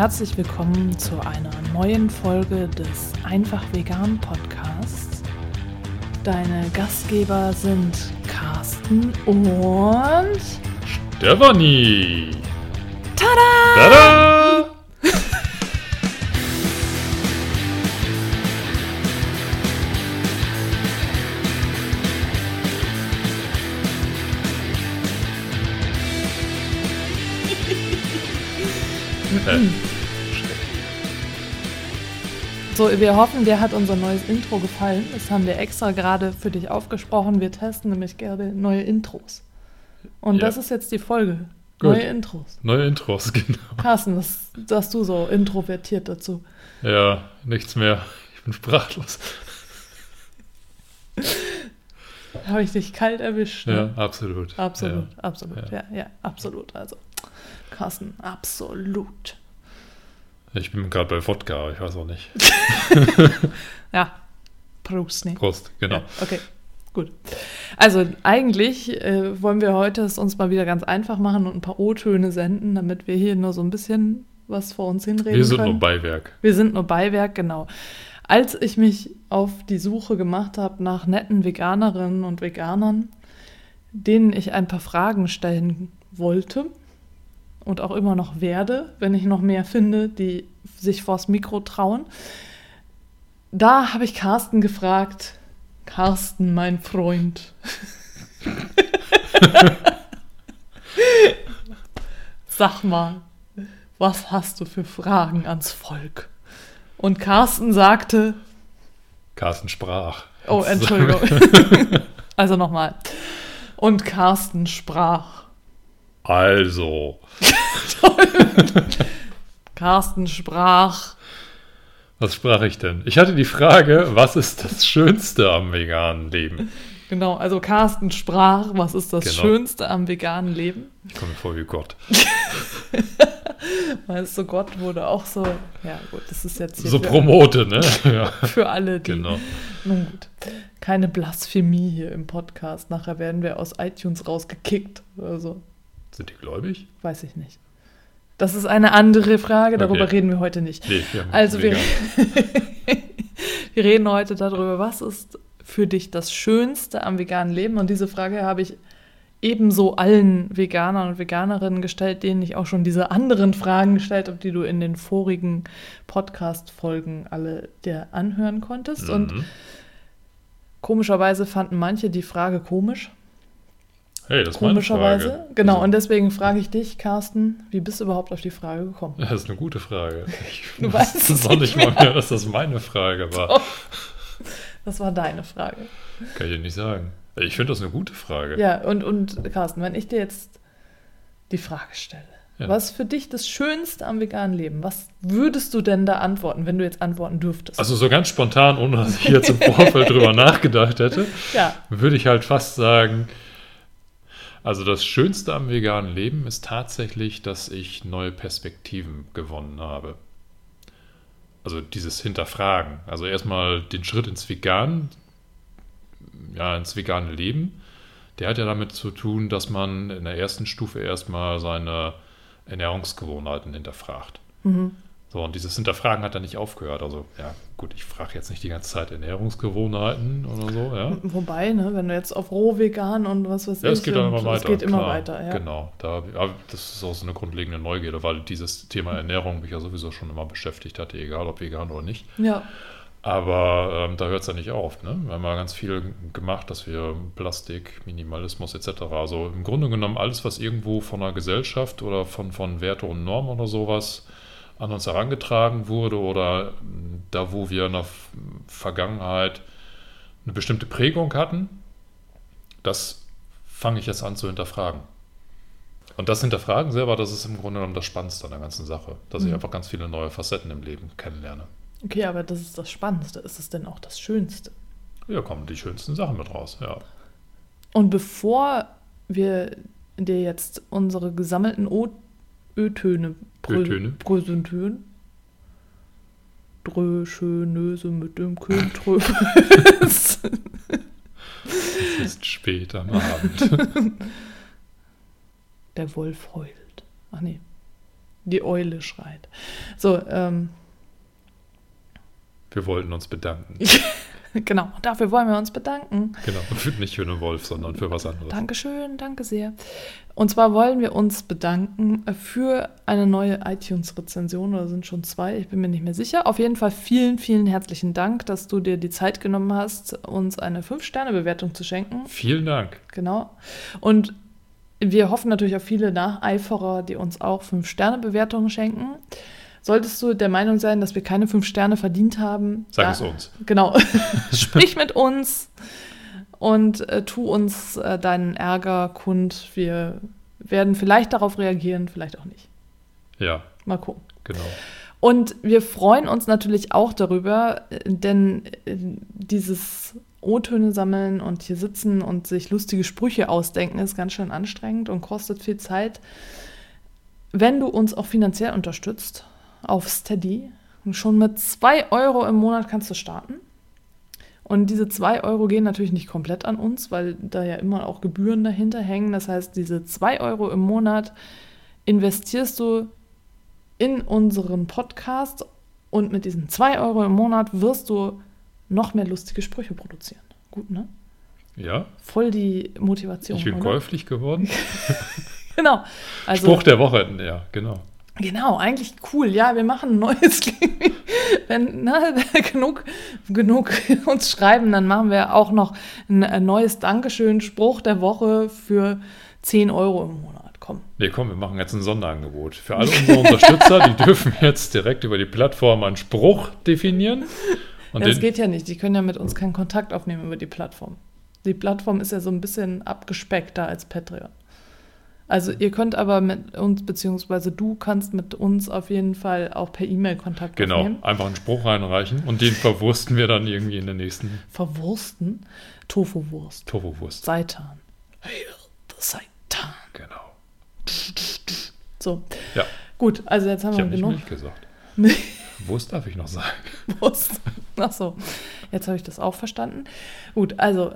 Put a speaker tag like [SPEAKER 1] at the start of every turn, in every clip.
[SPEAKER 1] herzlich willkommen zu einer neuen Folge des Einfach Vegan Podcasts. Deine Gastgeber sind Carsten und
[SPEAKER 2] Stefanie.
[SPEAKER 1] Tada!
[SPEAKER 2] Tada!
[SPEAKER 1] So, wir hoffen, dir hat unser neues Intro gefallen. Das haben wir extra gerade für dich aufgesprochen. Wir testen nämlich gerne neue Intros. Und
[SPEAKER 2] Ja.
[SPEAKER 1] das ist jetzt die Folge.
[SPEAKER 2] Gut.
[SPEAKER 1] Neue Intros.
[SPEAKER 2] Neue Intros, genau.
[SPEAKER 1] Carsten, was sagst du so introvertiert dazu?
[SPEAKER 2] Ja, nichts mehr. Ich bin sprachlos.
[SPEAKER 1] Habe ich dich kalt erwischt?
[SPEAKER 2] Ja,
[SPEAKER 1] Ne?
[SPEAKER 2] absolut.
[SPEAKER 1] Absolut, absolut, ja.
[SPEAKER 2] Ja.
[SPEAKER 1] ja, absolut. Also, Carsten, absolut.
[SPEAKER 2] Ich bin gerade bei Wodka, ich weiß auch nicht.
[SPEAKER 1] Ja, Prost, ne?
[SPEAKER 2] Prost, genau.
[SPEAKER 1] Ja, okay, gut. Also eigentlich äh, wollen wir heute es uns mal wieder ganz einfach machen und ein paar O-Töne senden, damit wir hier nur so ein bisschen was vor uns hinreden
[SPEAKER 2] Wir sind
[SPEAKER 1] können.
[SPEAKER 2] nur Beiwerk.
[SPEAKER 1] Wir sind nur Beiwerk, genau. Als ich mich auf die Suche gemacht habe nach netten Veganerinnen und Veganern, denen ich ein paar Fragen stellen wollte und auch immer noch werde, wenn ich noch mehr finde, die sich vors Mikro trauen, da habe ich Carsten gefragt, Carsten, mein Freund. Sag mal, was hast du für Fragen ans Volk? Und Carsten sagte,
[SPEAKER 2] Carsten sprach.
[SPEAKER 1] oh, Entschuldigung. also nochmal. Und Carsten sprach.
[SPEAKER 2] Also,
[SPEAKER 1] Carsten sprach.
[SPEAKER 2] was sprach ich denn? Ich hatte die Frage, was ist das Schönste am veganen Leben?
[SPEAKER 1] Genau, also Carsten sprach, was ist das
[SPEAKER 2] Genau.
[SPEAKER 1] Schönste am veganen Leben?
[SPEAKER 2] Ich komme vor wie Gott.
[SPEAKER 1] Weißt du, Gott wurde auch so, ja gut, das ist jetzt
[SPEAKER 2] So
[SPEAKER 1] für,
[SPEAKER 2] promote, ne? Ja,
[SPEAKER 1] für alle, die,
[SPEAKER 2] genau.
[SPEAKER 1] nun gut, keine Blasphemie hier im Podcast. Nachher werden wir aus iTunes rausgekickt oder so.
[SPEAKER 2] Sind die gläubig?
[SPEAKER 1] Weiß ich nicht. Das ist eine andere Frage, darüber
[SPEAKER 2] Okay.
[SPEAKER 1] reden wir heute nicht.
[SPEAKER 2] Nee, wir
[SPEAKER 1] Also wir, wir reden heute darüber, was ist für dich das Schönste am veganen Leben? Und diese Frage habe ich ebenso allen Veganern und Veganerinnen gestellt, denen ich auch schon diese anderen Fragen gestellt habe, die du in den vorigen Podcast-Folgen alle dir anhören konntest. Und
[SPEAKER 2] Mhm.
[SPEAKER 1] komischerweise fanden manche die Frage komisch.
[SPEAKER 2] Hey, das ist meine
[SPEAKER 1] Komischerweise.
[SPEAKER 2] Frage.
[SPEAKER 1] Genau,
[SPEAKER 2] Also,
[SPEAKER 1] und deswegen frage ich dich, Carsten, wie bist du überhaupt auf die Frage gekommen?
[SPEAKER 2] Das ist eine gute Frage. Ich
[SPEAKER 1] Du weißt es nicht
[SPEAKER 2] nicht mal mehr, dass das meine Frage war.
[SPEAKER 1] Das war deine Frage.
[SPEAKER 2] Kann ich dir nicht sagen. Ich finde das eine gute Frage.
[SPEAKER 1] Ja, und, und Carsten, wenn ich dir jetzt die Frage stelle,
[SPEAKER 2] Ja.
[SPEAKER 1] was ist für dich das Schönste am veganen Leben? Was würdest du denn da antworten, wenn du jetzt antworten dürftest?
[SPEAKER 2] Also so ganz spontan, ohne dass ich jetzt im Vorfeld drüber nachgedacht hätte,
[SPEAKER 1] ja,
[SPEAKER 2] würde ich halt fast sagen, also das Schönste am veganen Leben ist tatsächlich, dass ich neue Perspektiven gewonnen habe. Also dieses Hinterfragen. Also erstmal den Schritt ins Vegan, ja, ins vegane Leben. Der hat ja damit zu tun, dass man in der ersten Stufe erstmal seine Ernährungsgewohnheiten hinterfragt.
[SPEAKER 1] mhm.
[SPEAKER 2] So, und dieses Hinterfragen hat dann nicht aufgehört. Also, ja, gut, ich frage jetzt nicht die ganze Zeit Ernährungsgewohnheiten oder so, ja.
[SPEAKER 1] wobei, ne, wenn du jetzt auf roh vegan und was weiß
[SPEAKER 2] Ja,
[SPEAKER 1] ich,
[SPEAKER 2] es geht dann immer weiter.
[SPEAKER 1] es geht immer
[SPEAKER 2] klar.
[SPEAKER 1] weiter, ja.
[SPEAKER 2] Genau, da, das ist auch so eine grundlegende Neugierde, weil dieses Thema Ernährung mich ja sowieso schon immer beschäftigt hatte, egal ob vegan oder nicht.
[SPEAKER 1] Ja,
[SPEAKER 2] Aber ähm, da hört es ja nicht auf. Ne? Wir haben ja ganz viel gemacht, dass wir Plastik, Minimalismus etc. Also im Grunde genommen alles, was irgendwo von der Gesellschaft oder von, von Werte und Normen oder sowas an uns herangetragen wurde oder da, wo wir in der Vergangenheit eine bestimmte Prägung hatten, das fange ich jetzt an zu hinterfragen. Und das Hinterfragen selber, das ist im Grunde genommen das Spannendste an der ganzen Sache, dass ich
[SPEAKER 1] Mhm.
[SPEAKER 2] einfach ganz viele neue Facetten im Leben kennenlerne.
[SPEAKER 1] okay, aber das ist das Spannendste. Ist es denn auch das Schönste?
[SPEAKER 2] Ja, kommen die schönsten Sachen mit raus, ja.
[SPEAKER 1] Und bevor wir dir jetzt unsere gesammelten O Ö-Töne
[SPEAKER 2] Ö-Töne?
[SPEAKER 1] präsentieren, Drö, Schönöse mit dem Trö.
[SPEAKER 2] Es ist spät am Abend.
[SPEAKER 1] Der Wolf heult. Ach nee. Die Eule schreit. So, ähm,
[SPEAKER 2] Wir wollten uns bedanken.
[SPEAKER 1] genau, dafür wollen wir uns bedanken.
[SPEAKER 2] Genau. Für, nicht für einen Wolf, sondern für was anderes.
[SPEAKER 1] Dankeschön, danke sehr. Und zwar wollen wir uns bedanken für eine neue iTunes-Rezension, oder sind schon zwei, ich bin mir nicht mehr sicher. Auf jeden Fall vielen, vielen herzlichen Dank, dass du dir die Zeit genommen hast, uns eine 5-Sterne-Bewertung zu schenken.
[SPEAKER 2] Vielen Dank.
[SPEAKER 1] Genau. Und wir hoffen natürlich auf viele Nacheiferer, die uns auch 5-Sterne-Bewertungen schenken. Solltest du der Meinung sein, dass wir keine 5 Sterne verdient haben,
[SPEAKER 2] Sag
[SPEAKER 1] da-
[SPEAKER 2] es uns.
[SPEAKER 1] Genau. Sprich mit uns und äh, tu uns äh, deinen Ärger kund. Wir werden vielleicht darauf reagieren, vielleicht auch nicht.
[SPEAKER 2] Ja,
[SPEAKER 1] Mal gucken.
[SPEAKER 2] genau.
[SPEAKER 1] Und wir freuen uns natürlich auch darüber, denn äh, dieses O-Töne sammeln und hier sitzen und sich lustige Sprüche ausdenken ist ganz schön anstrengend und kostet viel Zeit. Wenn du uns auch finanziell unterstützt auf Steady, schon mit 2 Euro im Monat kannst du starten. Und diese 2 Euro gehen natürlich nicht komplett an uns, weil da ja immer auch Gebühren dahinter hängen. Das heißt, diese 2 Euro im Monat investierst du in unseren Podcast und mit diesen 2 Euro im Monat wirst du noch mehr lustige Sprüche produzieren. Gut, ne?
[SPEAKER 2] Ja,
[SPEAKER 1] Voll die Motivation.
[SPEAKER 2] ich bin
[SPEAKER 1] oder?
[SPEAKER 2] käuflich geworden.
[SPEAKER 1] Genau. Also,
[SPEAKER 2] Spruch der Woche, ja, genau.
[SPEAKER 1] Genau, eigentlich cool. Ja, wir machen ein neues. Wenn ne, genug, genug uns schreiben, dann machen wir auch noch ein, neues Dankeschön, Spruch der Woche für 10 Euro im Monat. Komm.
[SPEAKER 2] Nee, komm, wir machen jetzt ein Sonderangebot. Für alle unsere Unterstützer, die dürfen jetzt direkt über die Plattform einen Spruch definieren. Und
[SPEAKER 1] das geht ja nicht. Die können ja mit uns keinen Kontakt aufnehmen über die Plattform. Die Plattform ist ja so ein bisschen abgespeckter als Patreon. Also ihr könnt aber mit uns, beziehungsweise du kannst mit uns auf jeden Fall auch per E-Mail Kontakt
[SPEAKER 2] genau,
[SPEAKER 1] aufnehmen.
[SPEAKER 2] einfach einen Spruch reinreichen und den verwursten wir dann irgendwie in der nächsten
[SPEAKER 1] Verwursten. Tofu-Wurst.
[SPEAKER 2] Tofu-Wurst.
[SPEAKER 1] Seitan. Seitan.
[SPEAKER 2] Genau.
[SPEAKER 1] So,
[SPEAKER 2] Ja,
[SPEAKER 1] gut, also jetzt haben
[SPEAKER 2] ich
[SPEAKER 1] wir
[SPEAKER 2] habe nicht
[SPEAKER 1] genug
[SPEAKER 2] Milch gesagt. Wurst darf ich noch sagen.
[SPEAKER 1] Wurst. Ach so, jetzt habe ich das auch verstanden. Gut, also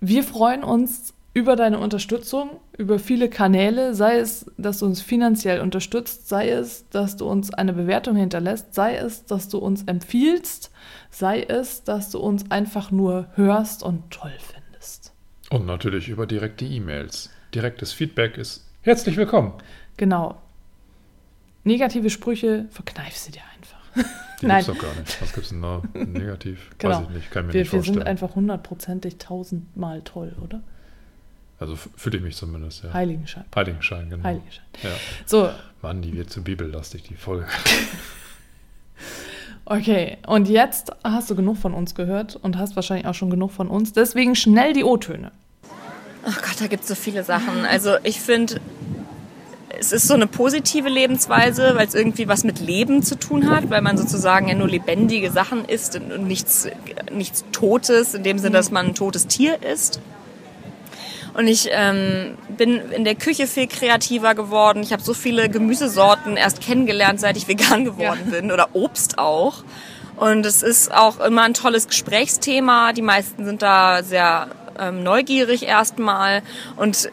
[SPEAKER 1] wir freuen uns über deine Unterstützung, über viele Kanäle, sei es, dass du uns finanziell unterstützt, sei es, dass du uns eine Bewertung hinterlässt, sei es, dass du uns empfiehlst, sei es, dass du uns einfach nur hörst und toll findest.
[SPEAKER 2] Und natürlich über direkte E-Mails. Direktes Feedback ist herzlich willkommen.
[SPEAKER 1] Genau. Negative Sprüche, verkneif sie dir einfach.
[SPEAKER 2] Die
[SPEAKER 1] Nein.
[SPEAKER 2] gibt's doch gar nicht. Was gibt's denn da? Negativ?
[SPEAKER 1] Genau.
[SPEAKER 2] Weiß ich nicht, kann mir
[SPEAKER 1] Wir,
[SPEAKER 2] nicht
[SPEAKER 1] wir
[SPEAKER 2] vorstellen.
[SPEAKER 1] sind einfach hundertprozentig tausendmal toll, oder?
[SPEAKER 2] Also fühle ich mich zumindest, ja.
[SPEAKER 1] Heiligenschein.
[SPEAKER 2] Heiligenschein, genau.
[SPEAKER 1] Heiligenschein.
[SPEAKER 2] Ja.
[SPEAKER 1] So,
[SPEAKER 2] Mann, die wird zu bibellastig, die Folge.
[SPEAKER 1] okay. Und jetzt hast du genug von uns gehört und hast wahrscheinlich auch schon genug von uns. Deswegen schnell die O-Töne.
[SPEAKER 3] Ach Gott, da gibt es so viele Sachen. Also ich finde, es ist so eine positive Lebensweise, weil es irgendwie was mit Leben zu tun hat, weil man sozusagen ja nur lebendige Sachen isst und nichts, nichts Totes, in dem Sinne, dass man ein totes Tier isst. Und ich ähm, bin in der Küche viel kreativer geworden. Ich habe so viele Gemüsesorten erst kennengelernt, seit ich vegan geworden
[SPEAKER 1] Ja.
[SPEAKER 3] bin oder Obst auch. Und es ist auch immer ein tolles Gesprächsthema. Die meisten sind da sehr ähm, neugierig erstmal. Und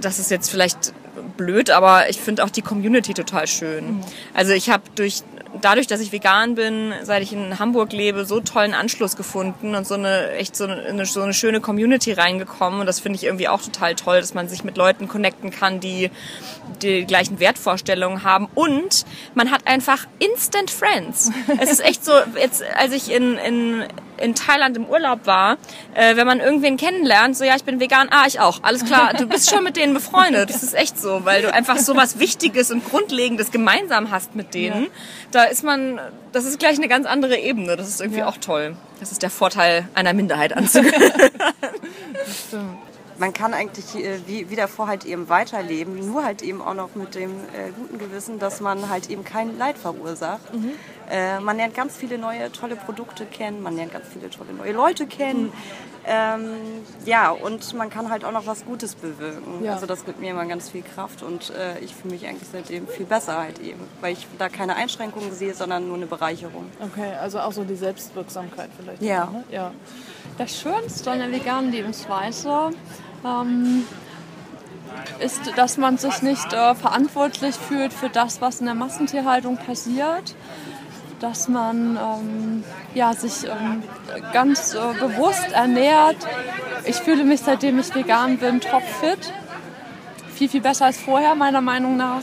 [SPEAKER 3] das ist jetzt vielleicht blöd, aber ich finde auch die Community total schön. Also ich habe durch dadurch, dass ich vegan bin, seit ich in Hamburg lebe, so tollen Anschluss gefunden und so eine echt so eine, so eine schöne Community reingekommen und das finde ich irgendwie auch total toll, dass man sich mit Leuten connecten kann, die die gleichen Wertvorstellungen haben und man hat einfach instant friends. Es ist echt so, jetzt als ich in, in, in Thailand im Urlaub war, äh, wenn man irgendwen kennenlernt, so ja, ich bin vegan, ah, ich auch, alles klar, du bist schon mit denen befreundet. Das ist echt so, weil du einfach so was Wichtiges und Grundlegendes gemeinsam hast mit denen. Da ist man, das ist gleich eine ganz andere Ebene. Das ist irgendwie
[SPEAKER 1] Ja.
[SPEAKER 3] auch toll. Das ist der Vorteil einer Minderheit anzugehören.
[SPEAKER 4] man kann eigentlich äh, wie, wie davor halt eben weiterleben, nur halt eben auch noch mit dem äh, guten Gewissen, dass man halt eben kein Leid verursacht. Äh, man lernt ganz viele neue tolle Produkte kennen, man lernt ganz viele tolle neue Leute kennen. Ähm, ja, und man kann halt auch noch was Gutes bewirken.
[SPEAKER 1] Ja.
[SPEAKER 4] Also das gibt mir immer ganz viel Kraft und äh, ich fühle mich eigentlich seitdem viel besser halt eben, weil ich da keine Einschränkungen sehe, sondern nur eine Bereicherung.
[SPEAKER 1] Okay, also auch so die Selbstwirksamkeit vielleicht.
[SPEAKER 4] Ja.
[SPEAKER 1] Ne? Ja.
[SPEAKER 5] Das Schönste an der veganen Lebensweise ähm, ist, dass man sich nicht äh, verantwortlich fühlt für das, was in der Massentierhaltung passiert. Dass man ähm, ja, sich ähm, ganz äh, bewusst ernährt. Ich fühle mich, seitdem ich vegan bin, topfit. Viel, viel besser als vorher, meiner Meinung nach.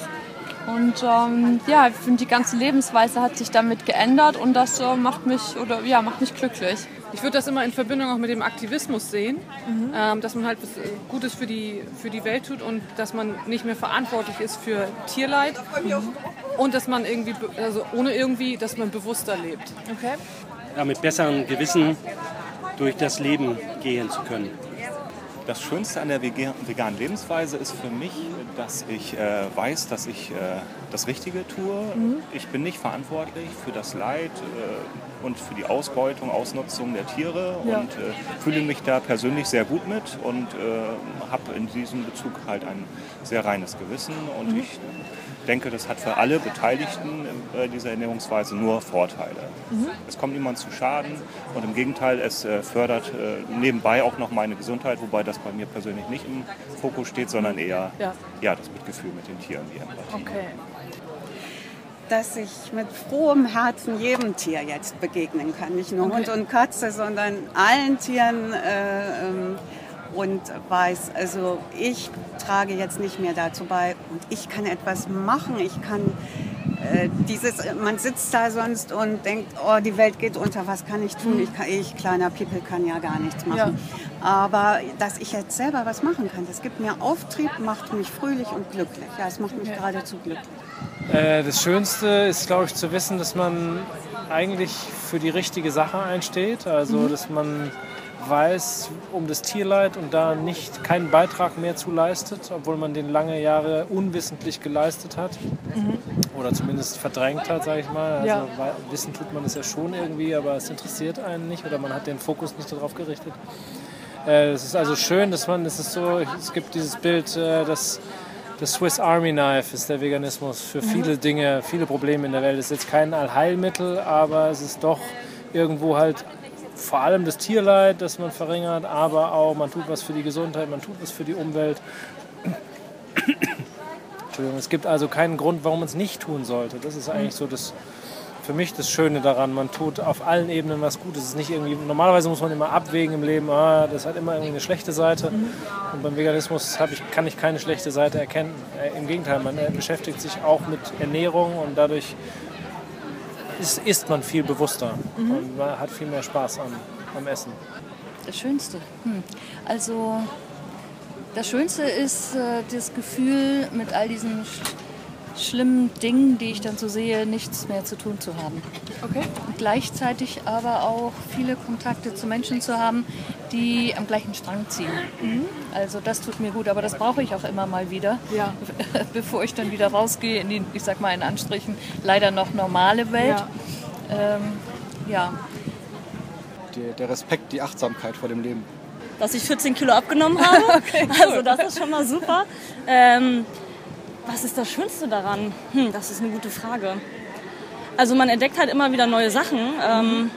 [SPEAKER 5] Und ähm, ja, ich finde, die ganze Lebensweise hat sich damit geändert und das äh, macht mich oder ja, macht mich glücklich.
[SPEAKER 6] Ich würde das immer in Verbindung auch mit dem Aktivismus sehen, mhm. ähm, dass man halt was äh, Gutes für die, für die Welt tut und dass man nicht mehr verantwortlich ist für Tierleid mhm. und dass man irgendwie, also ohne irgendwie, dass man bewusster lebt.
[SPEAKER 5] Okay.
[SPEAKER 7] Ja, mit besserem Gewissen durch das Leben gehen zu können.
[SPEAKER 8] Das Schönste an der veganen Lebensweise ist für mich, dass ich äh, weiß, dass ich äh, das Richtige tue. Mhm. Ich bin nicht verantwortlich für das Leid äh, und für die Ausbeutung, Ausnutzung der Tiere ja. und äh, fühle mich da persönlich sehr gut mit und äh, habe in diesem Bezug halt ein sehr reines Gewissen und mhm. ich denke, das hat für alle Beteiligten äh, dieser Ernährungsweise nur Vorteile. Mhm. Es kommt niemand zu Schaden und im Gegenteil, es äh, fördert äh, nebenbei auch noch meine Gesundheit, wobei das bei mir persönlich nicht im Fokus steht, sondern eher ja. Ja, das Mitgefühl mit den Tieren, die Empathie.
[SPEAKER 5] Okay.
[SPEAKER 9] Dass ich mit frohem Herzen jedem Tier jetzt begegnen kann. Nicht nur okay. Hund und Katze, sondern allen Tieren. Äh, ähm, und weiß, also ich trage jetzt nicht mehr dazu bei und ich kann etwas machen. Ich kann äh, dieses, man sitzt da sonst und denkt, oh, die Welt geht unter, was kann ich tun? Ich, kann, ich kleiner People, kann ja gar nichts machen. Ja. Aber dass ich jetzt selber was machen kann, das gibt mir Auftrieb, macht mich fröhlich und glücklich. Ja, es macht mich ja. geradezu glücklich.
[SPEAKER 10] Äh, das Schönste ist, glaube ich, zu wissen, dass man eigentlich für die richtige Sache einsteht. Also, mhm. dass man weiß um das Tierleid und da nicht keinen Beitrag mehr zu leistet, obwohl man den lange Jahre unwissentlich geleistet hat mhm. oder zumindest verdrängt hat, sage ich mal. Also ja. wissen tut man es ja schon irgendwie, aber es interessiert einen nicht oder man hat den Fokus nicht darauf gerichtet. Äh, es ist also schön, dass man, es ist so, es gibt dieses Bild, äh, dass das Swiss Army Knife ist der Veganismus für mhm. viele Dinge, viele Probleme in der Welt. Es ist jetzt kein Allheilmittel, aber es ist doch irgendwo halt vor allem das Tierleid, das man verringert, aber auch man tut was für die Gesundheit, man tut was für die Umwelt. Entschuldigung, es gibt also keinen Grund, warum man es nicht tun sollte. Das ist eigentlich so das, für mich das Schöne daran. Man tut auf allen Ebenen was Gutes. Es ist nicht irgendwie, normalerweise muss man immer abwägen im Leben, ah, das hat immer irgendwie eine schlechte Seite. Und beim Veganismus ich, kann ich keine schlechte Seite erkennen. Äh, Im Gegenteil, man äh, beschäftigt sich auch mit Ernährung und dadurch ist, isst man viel bewusster mhm. und man hat viel mehr Spaß am, am Essen.
[SPEAKER 11] Das Schönste. Hm. Also das Schönste ist äh, das Gefühl, mit all diesen schlimmen Dingen, die ich dann so sehe, nichts mehr zu tun zu haben.
[SPEAKER 5] Okay.
[SPEAKER 11] Und gleichzeitig aber auch viele Kontakte zu Menschen zu haben, die am gleichen Strang ziehen. Mhm. Also das tut mir gut, aber das brauche ich auch immer mal wieder,
[SPEAKER 5] ja.
[SPEAKER 11] bevor ich dann wieder rausgehe in die, ich sag mal in Anstrichen, leider noch normale Welt. Ja. Ähm, ja.
[SPEAKER 12] Die, der Respekt, die Achtsamkeit vor dem Leben.
[SPEAKER 13] Dass ich 14 Kilo abgenommen habe. okay, also das ist schon mal super. Ähm, was ist das Schönste daran? Hm, das ist eine gute Frage. Also man entdeckt halt immer wieder neue Sachen. Ähm,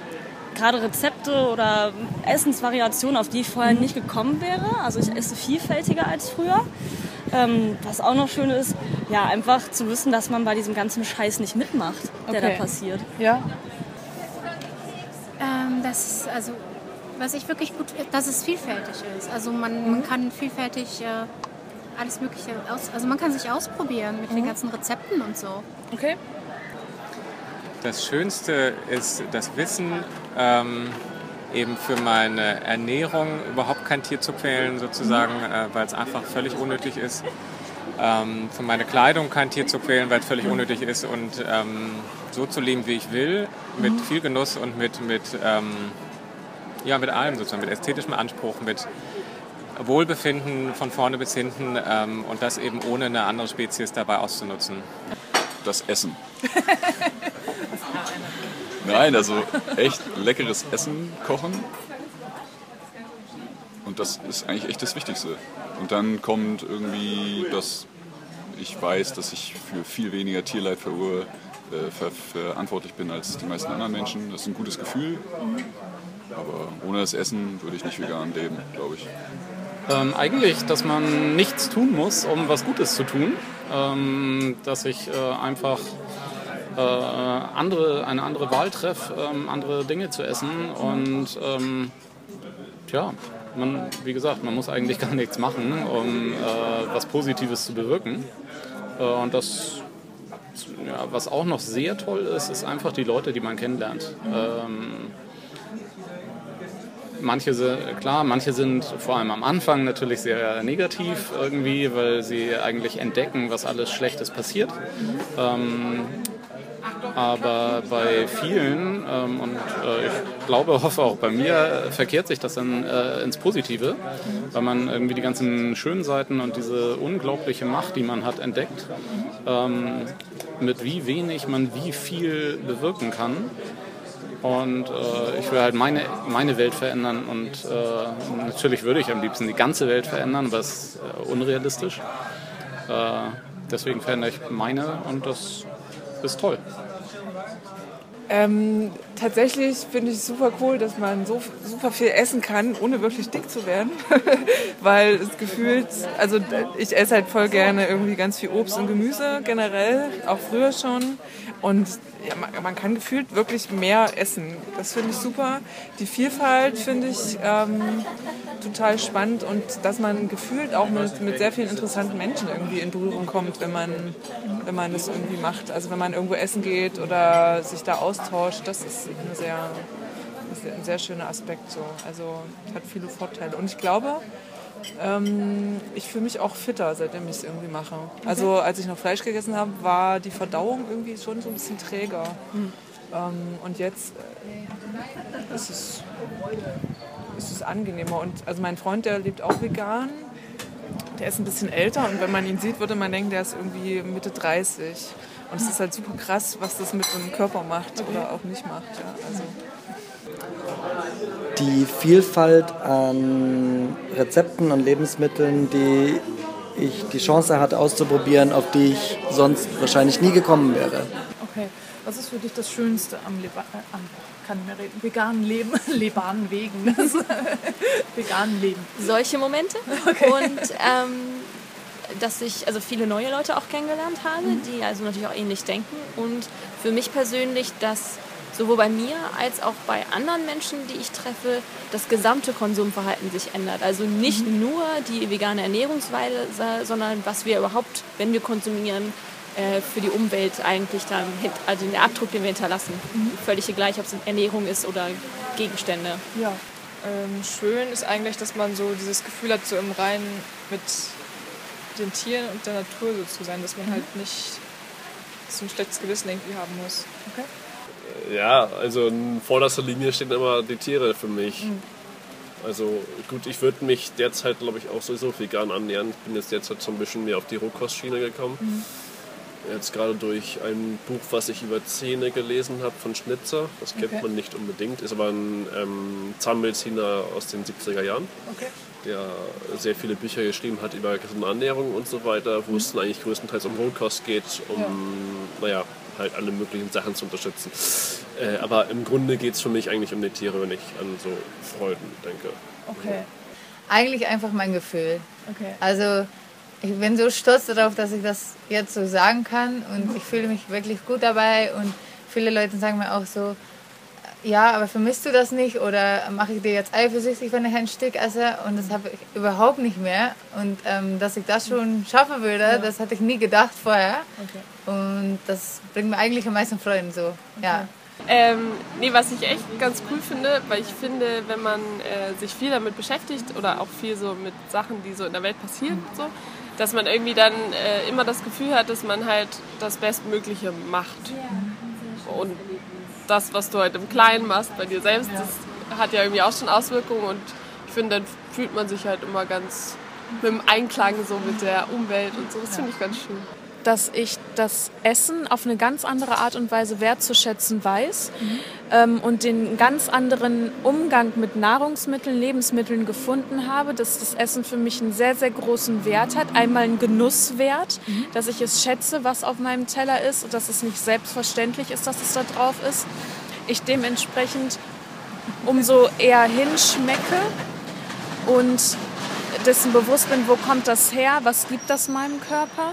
[SPEAKER 13] gerade Rezepte oder Essensvariationen, auf die ich vorher nicht gekommen wäre. Also ich esse vielfältiger als früher. Ähm, was auch noch schön ist, ja, einfach zu wissen, dass man bei diesem ganzen Scheiß nicht mitmacht, der okay. da passiert.
[SPEAKER 5] Ja.
[SPEAKER 14] Ähm, das ist, also, was ich wirklich gut, dass es vielfältig ist. Also man, man kann vielfältig äh, alles Mögliche aus. Also man kann sich ausprobieren mit mhm. den ganzen Rezepten und so.
[SPEAKER 5] Okay.
[SPEAKER 15] Das Schönste ist das Wissen, ähm, eben für meine Ernährung überhaupt kein Tier zu quälen, sozusagen, mhm. äh, weil es einfach völlig unnötig ist. Ähm, für meine Kleidung kein Tier zu quälen, weil es völlig unnötig ist und ähm, so zu leben, wie ich will, mit mhm. viel Genuss und mit, mit, ähm, ja, mit allem sozusagen, mit ästhetischem Anspruch, mit Wohlbefinden von vorne bis hinten ähm, und das eben ohne eine andere Spezies dabei auszunutzen.
[SPEAKER 16] Das Essen. Nein, also echt leckeres Essen kochen. Und das ist eigentlich echt das Wichtigste. Und dann kommt irgendwie, dass ich weiß, dass ich für viel weniger Tierleid verur äh, ver verantwortlich bin als die meisten anderen Menschen. Das ist ein gutes Gefühl. Aber ohne das Essen würde ich nicht vegan leben, glaube ich.
[SPEAKER 17] Ähm, eigentlich, dass man nichts tun muss, um was Gutes zu tun. Ähm, dass ich äh, einfach äh, andere, eine andere Wahl treffe, ähm, andere Dinge zu essen. Und ähm, tja, man, wie gesagt, man muss eigentlich gar nichts machen, um äh, was Positives zu bewirken. Äh, und das, ja, was auch noch sehr toll ist, ist einfach die Leute, die man kennenlernt. Ähm, manche sind, klar, manche sind vor allem am Anfang natürlich sehr negativ irgendwie, weil sie eigentlich entdecken, was alles Schlechtes passiert. Ähm, aber bei vielen, ähm, und äh, ich glaube, hoffe auch bei mir, verkehrt sich das dann äh, ins Positive, weil man irgendwie die ganzen schönen Seiten und diese unglaubliche Macht, die man hat, entdeckt, ähm, mit wie wenig man wie viel bewirken kann. Und äh, ich will halt meine, meine Welt verändern und äh, natürlich würde ich am liebsten die ganze Welt verändern, aber es ist äh, unrealistisch. Äh, deswegen verändere ich meine und das ist toll.
[SPEAKER 18] Ähm, tatsächlich finde ich es super cool, dass man so super viel essen kann, ohne wirklich dick zu werden. Weil es gefühlt, also ich esse halt voll gerne irgendwie ganz viel Obst und Gemüse generell, auch früher schon. Und ja, man, man, kann gefühlt wirklich mehr essen. Das finde ich super. Die Vielfalt finde ich ähm, total spannend und dass man gefühlt auch mit, mit sehr vielen interessanten Menschen irgendwie in Berührung kommt, wenn man, wenn man das irgendwie macht. Also wenn man irgendwo essen geht oder sich da austauscht, das ist eine sehr, ein sehr schöner Aspekt. So. Also hat viele Vorteile. Und ich glaube, ähm, ich fühle mich auch fitter, seitdem ich es irgendwie mache. Also als ich noch Fleisch gegessen habe, war die Verdauung irgendwie schon so ein bisschen träger. Mhm. Ähm, und jetzt äh, ist, es, ist es angenehmer. Und also mein Freund, der lebt auch vegan. Der ist ein bisschen älter und wenn man ihn sieht, würde man denken, der ist irgendwie Mitte 30. Und es ist halt super krass, was das mit dem Körper macht okay. oder auch nicht macht. Ja, also
[SPEAKER 19] die Vielfalt an Rezepten und Lebensmitteln, die ich die Chance hatte auszuprobieren, auf die ich sonst wahrscheinlich nie gekommen wäre.
[SPEAKER 1] Okay, was ist für dich das Schönste am, Leba äh, am kann mehr reden, veganen Leben, lebanen Wegen, veganen Leben?
[SPEAKER 3] Solche Momente okay. und ähm, dass ich also viele neue Leute auch kennengelernt habe, mhm. die also natürlich auch ähnlich denken und für mich persönlich, dass sowohl bei mir als auch bei anderen Menschen, die ich treffe, das gesamte Konsumverhalten sich ändert. Also nicht mhm. nur die vegane Ernährungsweise, sondern was wir überhaupt, wenn wir konsumieren, äh, für die Umwelt eigentlich dann, also den Abdruck, den wir hinterlassen. Mhm. Völlig gleich, ob es Ernährung ist oder Gegenstände.
[SPEAKER 18] Ja. Ähm, schön ist eigentlich, dass man so dieses Gefühl hat, so im Reinen mit den Tieren und der Natur so zu sein, dass man mhm. halt nicht so ein schlechtes Gewissen irgendwie haben muss.
[SPEAKER 1] Okay.
[SPEAKER 20] Ja, also in vorderster Linie stehen immer die Tiere für mich. Mhm. Also gut, ich würde mich derzeit, glaube ich, auch sowieso vegan annähern. Ich bin jetzt derzeit so ein bisschen mehr auf die Rohkostschiene gekommen. Mhm. Jetzt gerade durch ein Buch, was ich über Zähne gelesen habe von Schnitzer. Das kennt okay. man nicht unbedingt, ist aber ein ähm, Zahnmediziner aus den 70er Jahren. Okay. Der sehr viele Bücher geschrieben hat über gesunde Ernährung und so weiter, wo mhm. es dann eigentlich größtenteils um Rohkost geht, um, ja. naja, halt alle möglichen Sachen zu unterstützen. Äh, aber im Grunde geht es für mich eigentlich um die Tiere, wenn ich an so Freuden denke.
[SPEAKER 1] Okay.
[SPEAKER 21] Eigentlich einfach mein Gefühl. Okay. Also ich bin so stolz darauf, dass ich das jetzt so sagen kann und ich fühle mich wirklich gut dabei und viele Leute sagen mir auch so, ja, aber vermisst du das nicht oder mache ich dir jetzt eifersüchtig, wenn ich ein Stück esse? Und das habe ich überhaupt nicht mehr. Und ähm, dass ich das schon schaffen würde, ja. das hatte ich nie gedacht vorher. Okay. Und das bringt mir eigentlich am meisten Freude so. Okay. Ja.
[SPEAKER 22] Ähm, nee, was ich echt ganz cool finde, weil ich finde, wenn man äh, sich viel damit beschäftigt oder auch viel so mit Sachen, die so in der Welt passieren, so, dass man irgendwie dann äh, immer das Gefühl hat, dass man halt das Bestmögliche macht. Und das, was du halt im Kleinen machst, bei dir selbst, das hat ja irgendwie auch schon Auswirkungen und ich finde, dann fühlt man sich halt immer ganz mit dem Einklang so mit der Umwelt und so. Das finde ich ganz schön
[SPEAKER 1] dass ich das Essen auf eine ganz andere Art und Weise wertzuschätzen weiß mhm. ähm, und den ganz anderen Umgang mit Nahrungsmitteln, Lebensmitteln gefunden habe, dass das Essen für mich einen sehr, sehr großen Wert hat. Einmal einen Genusswert, mhm. dass ich es schätze, was auf meinem Teller ist und dass es nicht selbstverständlich ist, dass es da drauf ist. Ich dementsprechend umso eher hinschmecke und
[SPEAKER 23] dessen bewusst bin, wo kommt das her, was gibt das meinem Körper.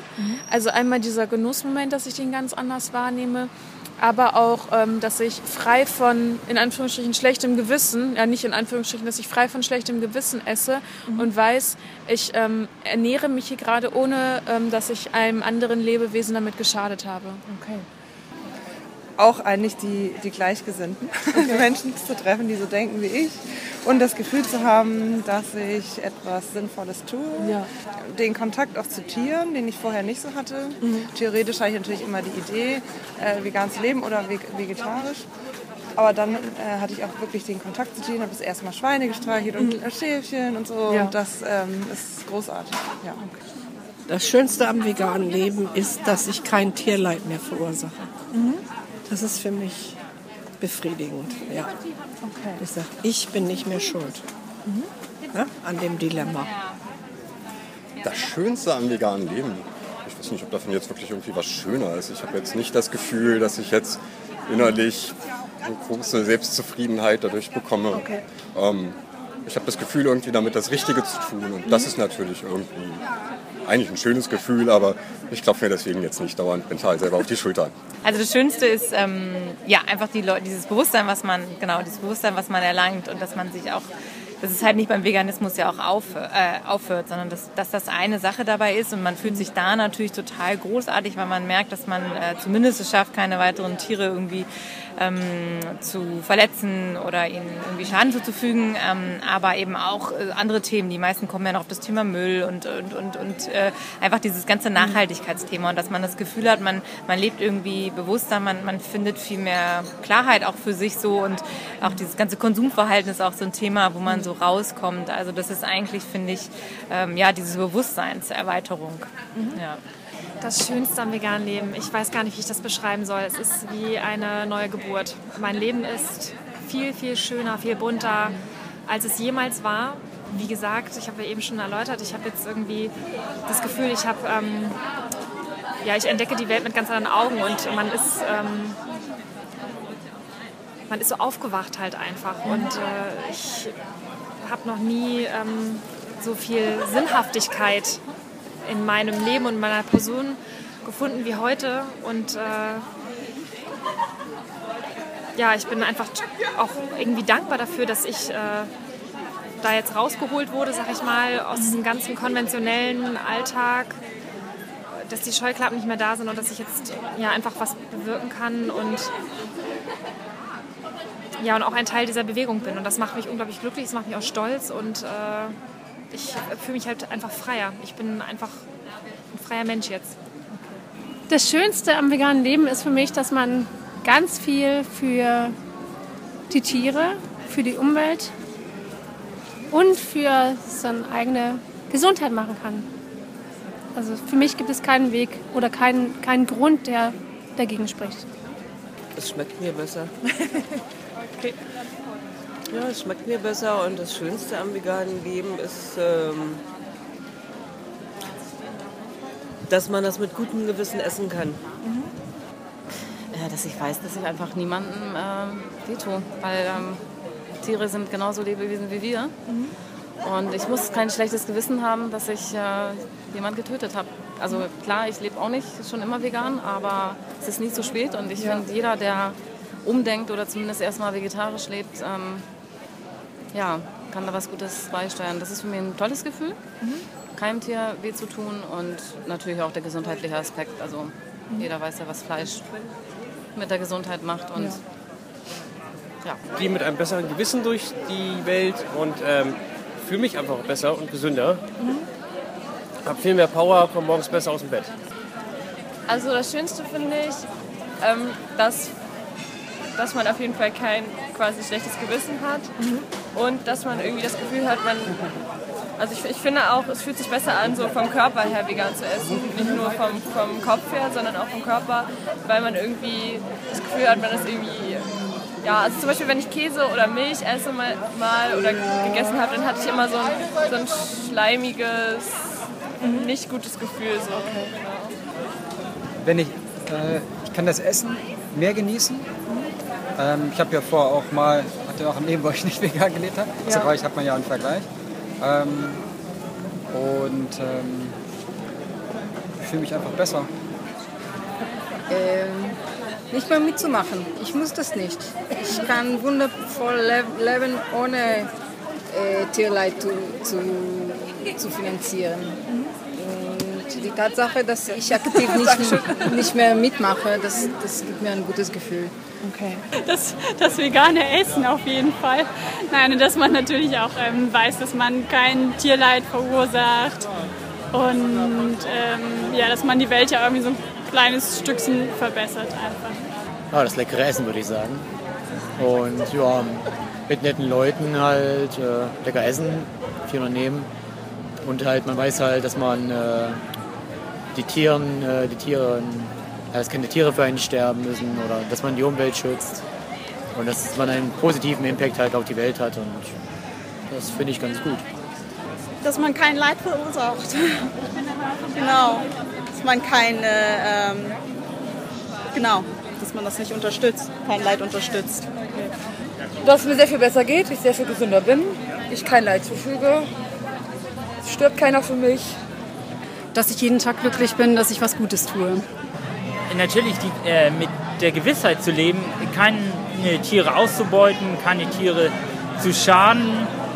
[SPEAKER 23] Also einmal dieser Genussmoment, dass ich den ganz anders wahrnehme, aber auch, ähm, dass ich frei von, in Anführungsstrichen, schlechtem Gewissen, ja nicht in Anführungsstrichen, dass ich frei von schlechtem Gewissen esse und weiß, ich ähm, ernähre mich hier gerade, ohne ähm, dass ich einem anderen Lebewesen damit geschadet habe.
[SPEAKER 18] Okay. Auch eigentlich die, die Gleichgesinnten, Menschen zu treffen, die so denken wie ich und das Gefühl zu haben, dass ich etwas Sinnvolles tue.
[SPEAKER 1] Ja.
[SPEAKER 18] Den Kontakt auch zu Tieren, den ich vorher nicht so hatte. Theoretisch hatte ich natürlich immer die Idee, äh, vegan zu leben oder veg vegetarisch. Aber dann äh, hatte ich auch wirklich den Kontakt zu Tieren, habe das erste Mal Schweine gestreichelt und äh, Schäfchen und so.
[SPEAKER 24] Ja.
[SPEAKER 18] Und das ähm, ist großartig. Ja.
[SPEAKER 24] Das Schönste am veganen Leben ist, dass ich kein Tierleid mehr verursache. Das ist für mich befriedigend. Ja.
[SPEAKER 1] Okay.
[SPEAKER 24] Ich sage, ich bin nicht mehr schuld ja, an dem Dilemma.
[SPEAKER 25] Das Schönste am veganen Leben. Ich weiß nicht, ob davon jetzt wirklich irgendwie was schöner ist. Ich habe jetzt nicht das Gefühl, dass ich jetzt innerlich eine große Selbstzufriedenheit dadurch bekomme. Ähm, ich habe das Gefühl, irgendwie damit das Richtige zu tun. Und das ist natürlich irgendwie eigentlich ein schönes Gefühl, aber ich klopfe mir deswegen jetzt nicht dauernd mental selber auf die Schulter.
[SPEAKER 26] Also das Schönste ist ähm, ja einfach die Leute, dieses Bewusstsein, was man genau dieses Bewusstsein, was man erlangt und dass man sich auch, dass es halt nicht beim Veganismus ja auch auf, äh, aufhört, sondern dass, dass das eine Sache dabei ist und man fühlt sich da natürlich total großartig, weil man merkt, dass man äh, zumindest es schafft, keine weiteren Tiere irgendwie ähm, zu verletzen oder ihnen irgendwie Schaden zuzufügen, ähm, aber eben auch äh, andere Themen. Die meisten kommen ja noch auf das Thema Müll und, und, und, und äh, einfach dieses ganze Nachhaltigkeitsthema und dass man das Gefühl hat, man, man lebt irgendwie bewusster, man, man findet viel mehr Klarheit auch für sich so und auch dieses ganze Konsumverhalten ist auch so ein Thema, wo man so rauskommt. Also das ist eigentlich, finde ich, ähm, ja, diese Bewusstseinserweiterung. Ja.
[SPEAKER 27] Das Schönste am veganen Leben, ich weiß gar nicht, wie ich das beschreiben soll. Es ist wie eine neue Geburt. Mein Leben ist viel, viel schöner, viel bunter, als es jemals war. Wie gesagt, ich habe ja eben schon erläutert, ich habe jetzt irgendwie das Gefühl, ich habe, ähm, ja, ich entdecke die Welt mit ganz anderen Augen und man ist, ähm, man ist so aufgewacht halt einfach. Und äh, ich habe noch nie ähm, so viel Sinnhaftigkeit in meinem Leben und meiner Person gefunden wie heute. Und äh, ja, ich bin einfach auch irgendwie dankbar dafür, dass ich äh, da jetzt rausgeholt wurde, sag ich mal, aus diesem ganzen konventionellen Alltag, dass die Scheuklappen nicht mehr da sind und dass ich jetzt ja einfach was bewirken kann und ja und auch ein Teil dieser Bewegung bin. Und das macht mich unglaublich glücklich, das macht mich auch stolz und äh, ich fühle mich halt einfach freier. Ich bin einfach ein freier Mensch jetzt.
[SPEAKER 14] Das Schönste am veganen Leben ist für mich, dass man ganz viel für die Tiere, für die Umwelt und für seine eigene Gesundheit machen kann. Also für mich gibt es keinen Weg oder keinen, keinen Grund, der dagegen spricht.
[SPEAKER 24] Es schmeckt mir besser.
[SPEAKER 27] Okay.
[SPEAKER 24] Ja, es schmeckt mir besser und das Schönste am veganen Leben ist, ähm, dass man das mit gutem Gewissen essen kann.
[SPEAKER 11] Äh, dass ich weiß, dass ich einfach niemandem ähm, wehtue, weil ähm, Tiere sind genauso Lebewesen wie wir. Und ich muss kein schlechtes Gewissen haben, dass ich äh, jemand getötet habe. Also klar, ich lebe auch nicht schon immer vegan, aber es ist nie zu spät und ich
[SPEAKER 24] Ja.
[SPEAKER 11] finde, jeder, der umdenkt oder zumindest erstmal vegetarisch lebt, ähm, ja, kann da was Gutes beisteuern. Das ist für mich ein tolles Gefühl, keinem Tier weh zu tun und natürlich auch der gesundheitliche Aspekt. Also jeder weiß ja, was Fleisch mit der Gesundheit macht und ja.
[SPEAKER 10] gehe mit einem besseren Gewissen durch die Welt und ähm, fühle mich einfach besser und gesünder. Hab viel mehr Power, komme morgens besser aus dem Bett.
[SPEAKER 22] Also das Schönste finde ich, ähm, dass, dass man auf jeden Fall kein quasi schlechtes Gewissen hat und dass man irgendwie das Gefühl hat, man, also ich, ich finde auch, es fühlt sich besser an, so vom Körper her vegan zu essen, nicht nur vom, vom Kopf her, sondern auch vom Körper, weil man irgendwie das Gefühl hat, man ist irgendwie ja, also zum Beispiel, wenn ich Käse oder Milch esse mal, mal oder gegessen habe, dann hatte ich immer so ein, so ein schleimiges, nicht gutes Gefühl. So.
[SPEAKER 28] wenn ich, äh, ich kann das Essen mehr genießen. Ähm, ich habe ja vorher auch mal, hatte auch ein Leben, wo ich nicht vegan gelebt habe.
[SPEAKER 22] Ja.
[SPEAKER 28] Zugleich hat man ja einen Vergleich. Ähm, und ähm, ich fühle mich einfach besser.
[SPEAKER 29] Ähm, nicht mehr mitzumachen. Ich muss das nicht. Ich kann wundervoll le leben, ohne äh, Tierleid zu, zu, zu finanzieren. Die Tatsache, dass ich aktiv nicht, nicht mehr mitmache, das, das gibt mir ein gutes Gefühl.
[SPEAKER 30] Okay. Das, das vegane Essen auf jeden Fall. Nein, und dass man natürlich auch ähm, weiß, dass man kein Tierleid verursacht und ähm, ja, dass man die Welt ja irgendwie so ein kleines Stückchen verbessert einfach.
[SPEAKER 31] Ja, das leckere Essen würde ich sagen. Und ja, mit netten Leuten halt äh, lecker essen, viel unternehmen. Und halt, man weiß halt, dass man äh, die Tieren, äh, die Tiere dass keine Tiere für einen sterben müssen oder dass man die Umwelt schützt und dass man einen positiven Impact halt auf die Welt hat und das finde ich ganz gut.
[SPEAKER 32] Dass man kein Leid verursacht. genau. Dass man keine, ähm, genau, dass man das nicht unterstützt, kein Leid unterstützt.
[SPEAKER 33] Dass es mir sehr viel besser geht, ich sehr viel gesünder bin, ich kein Leid zufüge, es stirbt keiner für mich.
[SPEAKER 34] Dass ich jeden Tag glücklich bin, dass ich was Gutes tue
[SPEAKER 35] natürlich die, äh, mit der Gewissheit zu leben, keine Tiere auszubeuten, keine Tiere zu schaden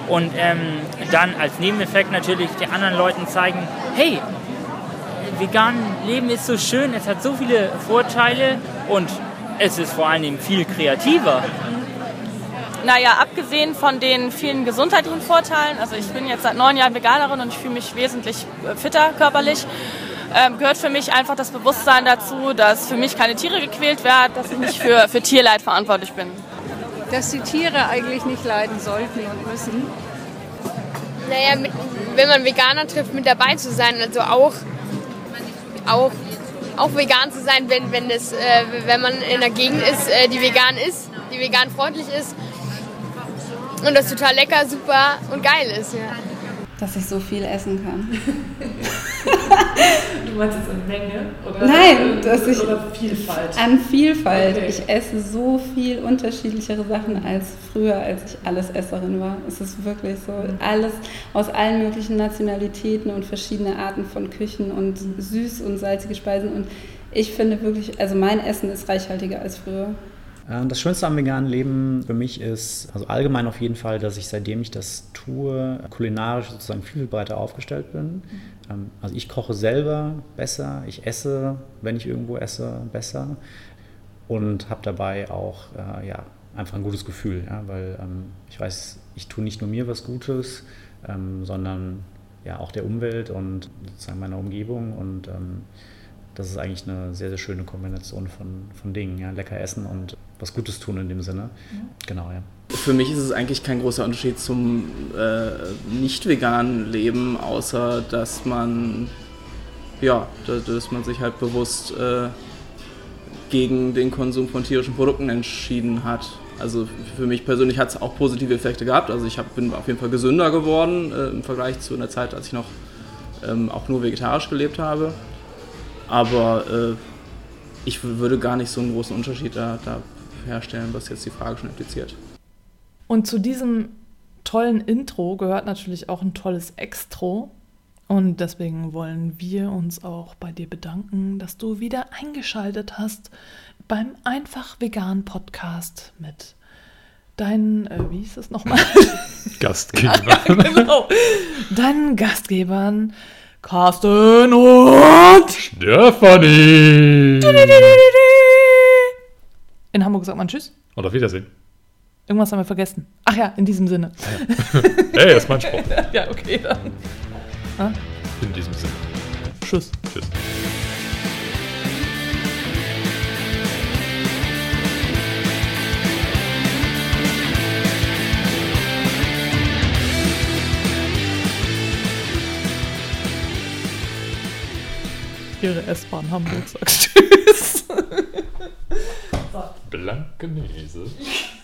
[SPEAKER 35] und ähm, dann als Nebeneffekt natürlich den anderen Leuten zeigen, hey, vegan Leben ist so schön, es hat so viele Vorteile und es ist vor allem viel kreativer.
[SPEAKER 22] Naja, abgesehen von den vielen gesundheitlichen Vorteilen, also ich bin jetzt seit neun Jahren Veganerin und ich fühle mich wesentlich äh, fitter körperlich ähm, gehört für mich einfach das Bewusstsein dazu, dass für mich keine Tiere gequält werden, dass ich nicht für, für Tierleid verantwortlich bin.
[SPEAKER 29] Dass die Tiere eigentlich nicht leiden sollten und müssen.
[SPEAKER 36] Naja, mit, wenn man Veganer trifft, mit dabei zu sein, also auch, auch, auch vegan zu sein, wenn, wenn, es, äh, wenn man in einer Gegend ist, äh, die vegan ist, die vegan freundlich ist und das total lecker, super und geil ist. Ja
[SPEAKER 37] dass ich so viel essen kann.
[SPEAKER 1] du meinst jetzt in Menge? Oder
[SPEAKER 37] Nein, dass ich
[SPEAKER 1] oder Vielfalt.
[SPEAKER 37] An Vielfalt.
[SPEAKER 1] Okay.
[SPEAKER 37] Ich esse so viel unterschiedlichere Sachen als früher, als ich alles Esserin war. Es ist wirklich so. Alles aus allen möglichen Nationalitäten und verschiedene Arten von Küchen und süß und salzige Speisen. Und ich finde wirklich, also mein Essen ist reichhaltiger als früher.
[SPEAKER 38] Äh, das Schönste am veganen Leben für mich ist, also allgemein auf jeden Fall, dass ich seitdem ich das tue, kulinarisch sozusagen viel, breiter aufgestellt bin. Mhm. Also ich koche selber besser, ich esse, wenn ich irgendwo esse, besser und habe dabei auch äh, ja, einfach ein gutes Gefühl, ja, weil ähm, ich weiß, ich tue nicht nur mir was Gutes, ähm, sondern ja auch der Umwelt und sozusagen meiner Umgebung und ähm, das ist eigentlich eine sehr, sehr schöne Kombination von, von Dingen. Ja? Lecker essen und was Gutes tun in dem Sinne. Mhm. Genau, ja.
[SPEAKER 39] Für mich ist es eigentlich kein großer Unterschied zum äh, nicht veganen Leben, außer dass man, ja, dass man sich halt bewusst äh, gegen den Konsum von tierischen Produkten entschieden hat. Also für mich persönlich hat es auch positive Effekte gehabt. Also ich hab, bin auf jeden Fall gesünder geworden äh, im Vergleich zu einer Zeit, als ich noch ähm, auch nur vegetarisch gelebt habe. Aber äh, ich würde gar nicht so einen großen Unterschied da, da herstellen, was jetzt die Frage schon impliziert.
[SPEAKER 1] Und zu diesem tollen Intro gehört natürlich auch ein tolles Extro. Und deswegen wollen wir uns auch bei dir bedanken, dass du wieder eingeschaltet hast beim Einfach Vegan Podcast mit deinen, äh, wie hieß es nochmal?
[SPEAKER 40] Gastgeber.
[SPEAKER 1] ja, genau. Deinen Gastgebern Carsten und
[SPEAKER 40] Stefanie.
[SPEAKER 1] In Hamburg sagt man Tschüss.
[SPEAKER 40] Und auf Wiedersehen.
[SPEAKER 1] Irgendwas haben wir vergessen. Ach ja, in diesem Sinne.
[SPEAKER 40] Ja. hey, das ist mein Spruch.
[SPEAKER 1] ja, okay. Dann.
[SPEAKER 40] Ah? In diesem Sinne.
[SPEAKER 1] Tschüss.
[SPEAKER 40] Tschüss.
[SPEAKER 1] Ihre S-Bahn Hamburg sagt Tschüss.
[SPEAKER 40] Blankenese.